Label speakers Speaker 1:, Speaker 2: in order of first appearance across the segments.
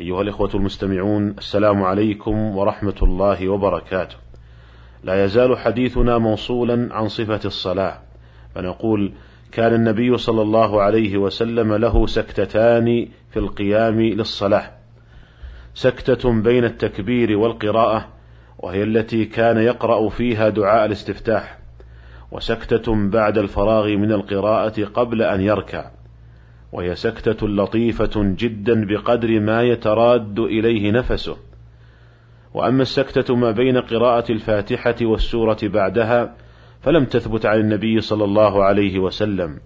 Speaker 1: أيها الإخوة المستمعون السلام عليكم ورحمة الله وبركاته. لا يزال حديثنا موصولا عن صفة الصلاة، فنقول: كان النبي صلى الله عليه وسلم له سكتتان في القيام للصلاة. سكتة بين التكبير والقراءة، وهي التي كان يقرأ فيها دعاء الاستفتاح، وسكتة بعد الفراغ من القراءة قبل أن يركع. وهي سكتة لطيفة جدا بقدر ما يتراد إليه نفسه. وأما السكتة ما بين قراءة الفاتحة والسورة بعدها فلم تثبت عن النبي صلى الله عليه وسلم،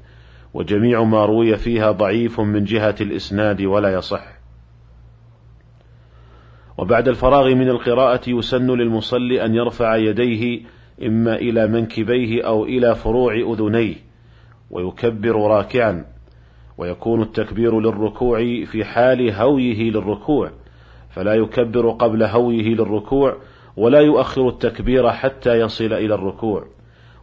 Speaker 1: وجميع ما روي فيها ضعيف من جهة الإسناد ولا يصح. وبعد الفراغ من القراءة يسن للمصلي أن يرفع يديه إما إلى منكبيه أو إلى فروع أذنيه، ويكبر راكعا، ويكون التكبير للركوع في حال هويه للركوع فلا يكبر قبل هويه للركوع ولا يؤخر التكبير حتى يصل إلى الركوع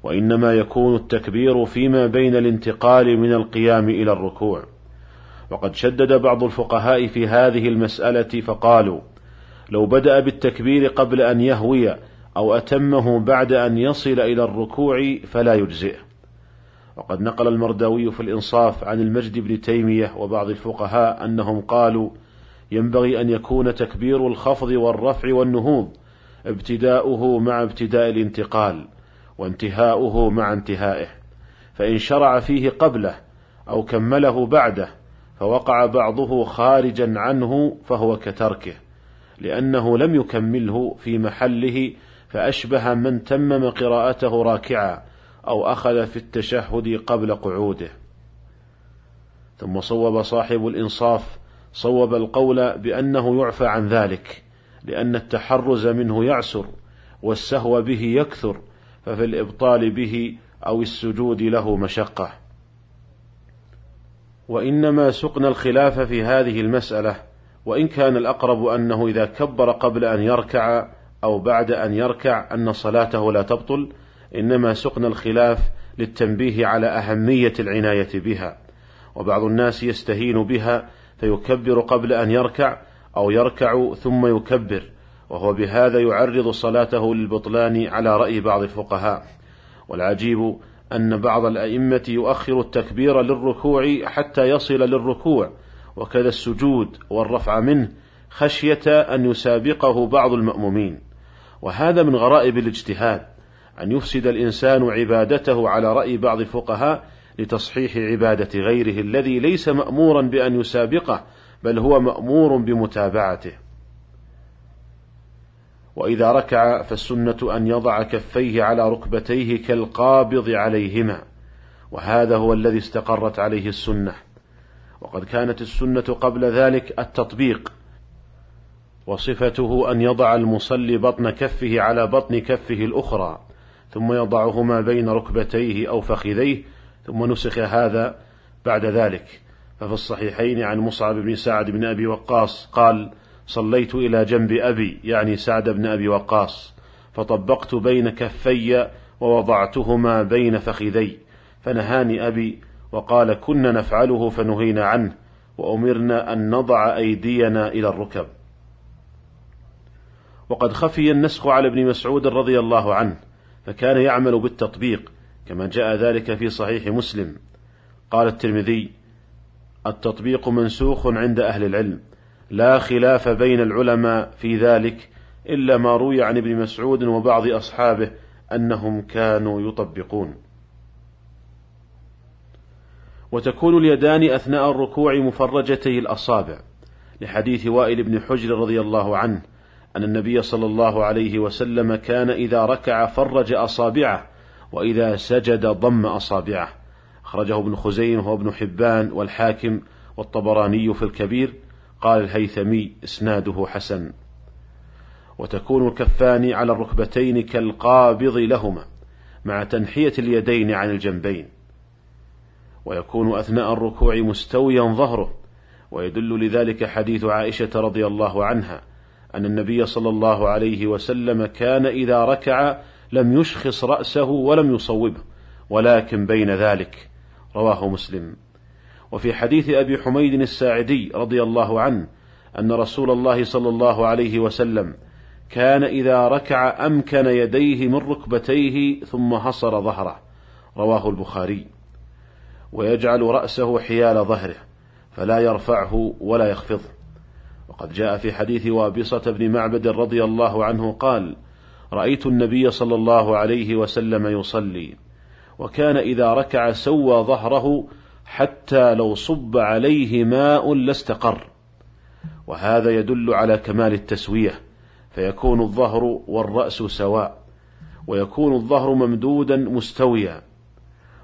Speaker 1: وإنما يكون التكبير فيما بين الانتقال من القيام إلى الركوع. وقد شدد بعض الفقهاء في هذه المسألة فقالوا لو بدأ بالتكبير قبل أن يهوي أو أتمه بعد أن يصل إلى الركوع فلا يجزئه. وقد نقل المرداوي في الإنصاف عن المجد بن تيمية وبعض الفقهاء أنهم قالوا ينبغي أن يكون تكبير الخفض والرفع والنهوض ابتداؤه مع ابتداء الانتقال وانتهاؤه مع انتهائه فإن شرع فيه قبله أو كمله بعده فوقع بعضه خارجا عنه فهو كتركه لأنه لم يكمله في محله فأشبه من تمم قراءته راكعا. أو أخذ في التشهد قبل قعوده. ثم صوب صاحب الإنصاف صوب القول بأنه يعفى عن ذلك لأن التحرز منه يعسر والسهو به يكثر ففي الإبطال به أو السجود له مشقة. وإنما سقنا الخلاف في هذه المسألة وإن كان الأقرب أنه إذا كبر قبل أن يركع أو بعد أن يركع أن صلاته لا تبطل إنما سقنا الخلاف للتنبيه على أهمية العناية بها وبعض الناس يستهين بها فيكبر قبل أن يركع أو يركع ثم يكبر وهو بهذا يعرض صلاته للبطلان على رأي بعض الفقهاء. والعجيب أن بعض الأئمة يؤخر التكبير للركوع حتى يصل للركوع وكذا السجود والرفع منه خشية أن يسابقه بعض المأمومين. وهذا من غرائب الاجتهاد أن يفسد الإنسان عبادته على رأي بعض الفقهاء لتصحيح عبادة غيره الذي ليس مأمورا بأن يسابقه بل هو مأمور بمتابعته. وإذا ركع فالسنة أن يضع كفيه على ركبتيه كالقابض عليهما، وهذا هو الذي استقرت عليه السنة. وقد كانت السنة قبل ذلك التطبيق، وصفته أن يضع المصلي بطن كفه على بطن كفه الأخرى، ثم يضعهما بين ركبتيه أو فخذيه ثم نسخ هذا بعد ذلك. ففي الصحيحين عن مصعب بن سعد بن أبي وقاص قال صليت إلى جنب أبي يعني سعد بن أبي وقاص فطبقت بين كفي ووضعتهما بين فخذي فنهاني أبي وقال كنا نفعله فنهينا عنه وأمرنا أن نضع أيدينا إلى الركب. وقد خفي النسخ على ابن مسعود رضي الله عنه فكان يعمل بالتطبيق كما جاء ذلك في صحيح مسلم. قال الترمذي التطبيق منسوخ عند أهل العلم لا خلاف بين العلماء في ذلك إلا ما روي عن ابن مسعود وبعض أصحابه أنهم كانوا يطبقون. وتكون اليدان أثناء الركوع مفرجتي الأصابع لحديث وائل بن حجر رضي الله عنه أن النبي صلى الله عليه وسلم كان إذا ركع فرج أصابعه وإذا سجد ضم أصابعه. أخرجه ابن خزيمة وابن حبان والحاكم والطبراني في الكبير. قال الهيثمي إسناده حسن. وتكون الكفان على الركبتين كالقابض لهما مع تنحية اليدين عن الجنبين. ويكون أثناء الركوع مستويا ظهره. ويدل لذلك حديث عائشة رضي الله عنها أن النبي صلى الله عليه وسلم كان إذا ركع لم يشخص رأسه ولم يصوبه ولكن بين ذلك رواه مسلم. وفي حديث أبي حميد الساعدي رضي الله عنه أن رسول الله صلى الله عليه وسلم كان إذا ركع أمكن يديه من ركبتيه ثم حصر ظهره. رواه البخاري. ويجعل رأسه حيال ظهره فلا يرفعه ولا يخفضه. وقد جاء في حديث وابصة بن معبد رضي الله عنه قال رأيت النبي صلى الله عليه وسلم يصلي وكان إذا ركع سوى ظهره حتى لو صب عليه ماء لاستقر وهذا يدل على كمال التسوية فيكون الظهر والرأس سواء ويكون الظهر ممدودا مستويا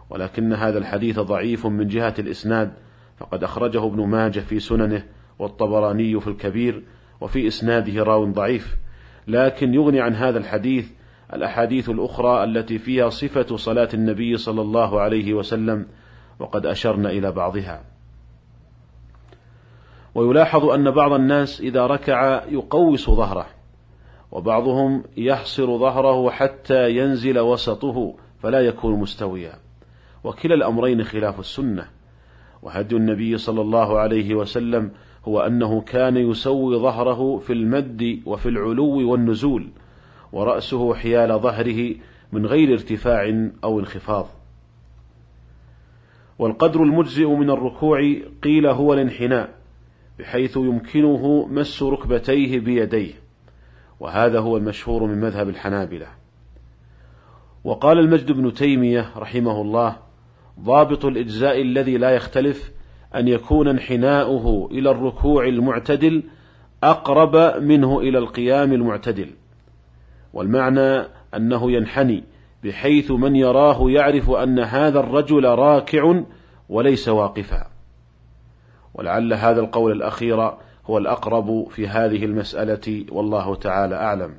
Speaker 1: ولكن هذا الحديث ضعيف من جهة الإسناد فقد أخرجه ابن ماجه في سننه والطبراني في الكبير وفي إسناده راو ضعيف لكن يغني عن هذا الحديث الأحاديث الأخرى التي فيها صفة صلاة النبي صلى الله عليه وسلم وقد أشرنا إلى بعضها. ويلاحظ أن بعض الناس إذا ركع يقوس ظهره وبعضهم يحصر ظهره حتى ينزل وسطه فلا يكون مستويا. وكلا الأمرين خلاف السنة. وهدي النبي صلى الله عليه وسلم هو أنه كان يسوي ظهره في المد وفي العلو والنزول ورأسه حيال ظهره من غير ارتفاع أو انخفاض. والقدر المجزئ من الركوع قيل هو الانحناء بحيث يمكنه مس ركبتيه بيديه وهذا هو المشهور من مذهب الحنابلة. وقال المجد بن تيمية رحمه الله ضابط الإجزاء الذي لا يختلف أن يكون انحناؤه إلى الركوع المعتدل أقرب منه إلى القيام المعتدل. والمعنى أنه ينحني بحيث من يراه يعرف أن هذا الرجل راكع وليس واقفا. ولعل هذا القول الأخير هو الأقرب في هذه المسألة والله تعالى أعلم.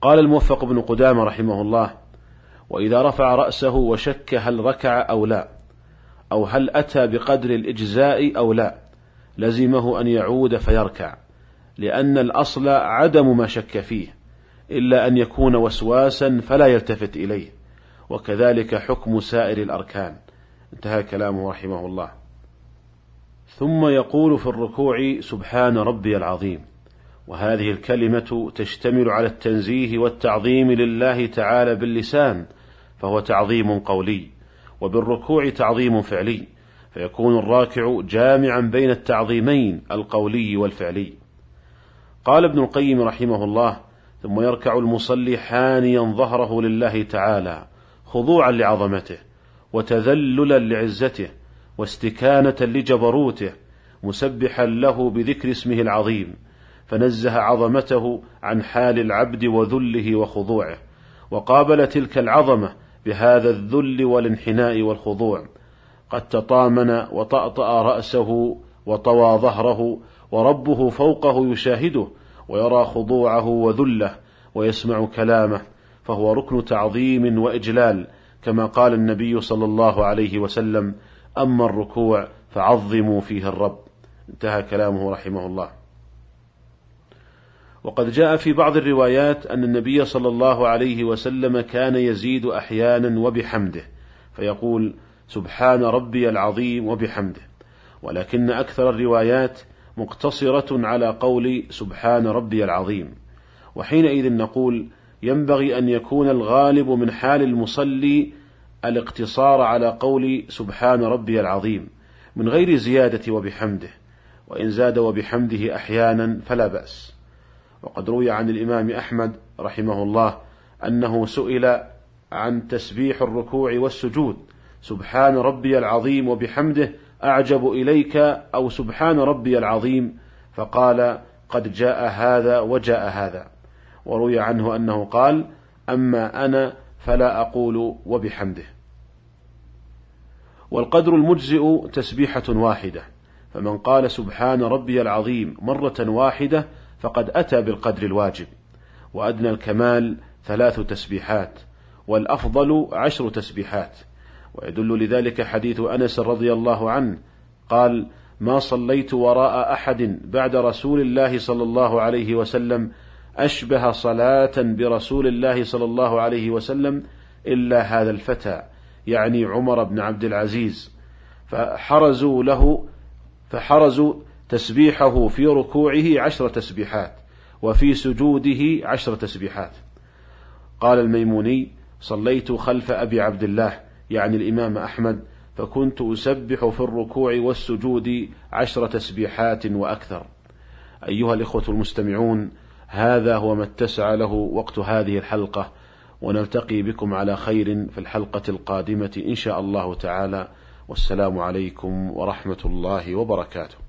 Speaker 1: قال الموفق بن قدامة رحمه الله وإذا رفع رأسه وشك هل ركع أو لا؟ أو هل أتى بقدر الإجزاء أو لا. لزمه أن يعود فيركع لأن الأصل عدم ما شك فيه إلا أن يكون وسواسا فلا يلتفت إليه. وكذلك حكم سائر الأركان. انتهى كلامه رحمه الله. ثم يقول في الركوع سبحان ربي العظيم. وهذه الكلمة تشتمل على التنزيه والتعظيم لله تعالى باللسان فهو تعظيم قولي. وبالركوع تعظيم فعلي فيكون الراكع جامعا بين التعظيمين القولي والفعلي. قال ابن القيم رحمه الله ثم يركع المصلي حانيا ظهره لله تعالى خضوعا لعظمته وتذللا لعزته واستكانة لجبروته مسبحا له بذكر اسمه العظيم فنزه عظمته عن حال العبد وذله وخضوعه وقابل تلك العظمة بهذا الذل والانحناء والخضوع. قد تطامن وطأطأ رأسه وطوى ظهره وربه فوقه يشاهده ويرى خضوعه وذله ويسمع كلامه. فهو ركن تعظيم وإجلال كما قال النبي صلى الله عليه وسلم أما الركوع فعظموا فيه الرب. انتهى كلامه رحمه الله. وقد جاء في بعض الروايات أن النبي صلى الله عليه وسلم كان يزيد أحيانا وبحمده فيقول سبحان ربي العظيم وبحمده. ولكن أكثر الروايات مقتصرة على قول سبحان ربي العظيم. وحينئذ نقول ينبغي أن يكون الغالب من حال المصلي الاقتصار على قول سبحان ربي العظيم من غير زيادة وبحمده وإن زاد وبحمده أحيانا فلا بأس. وقد روي عن الإمام أحمد رحمه الله أنه سئل عن تسبيح الركوع والسجود. سبحان ربي العظيم وبحمده أعجب إليك أو سبحان ربي العظيم؟ فقال قد جاء هذا وجاء هذا. وروي عنه أنه قال أما أنا فلا أقول وبحمده. والقدر المجزئ تسبيحة واحدة. فمن قال سبحان ربي العظيم مرة واحدة فقد أتى بالقدر الواجب وأدنى الكمال ثلاث تسبيحات والأفضل عشر تسبيحات. ويدل لذلك حديث أنس رضي الله عنه قال ما صليت وراء أحد بعد رسول الله صلى الله عليه وسلم أشبه صلاة برسول الله صلى الله عليه وسلم إلا هذا الفتى يعني عمر بن عبد العزيز. فحرزوا له فحرزوا تسبيحه في ركوعه عشر تسبيحات وفي سجوده عشر تسبيحات. قال الميموني صليت خلف أبي عبد الله يعني الإمام أحمد فكنت أسبح في الركوع والسجود عشر تسبيحات وأكثر. أيها الإخوة المستمعون هذا هو ما اتسع له وقت هذه الحلقة ونلتقي بكم على خير في الحلقة القادمة إن شاء الله تعالى. والسلام عليكم ورحمة الله وبركاته.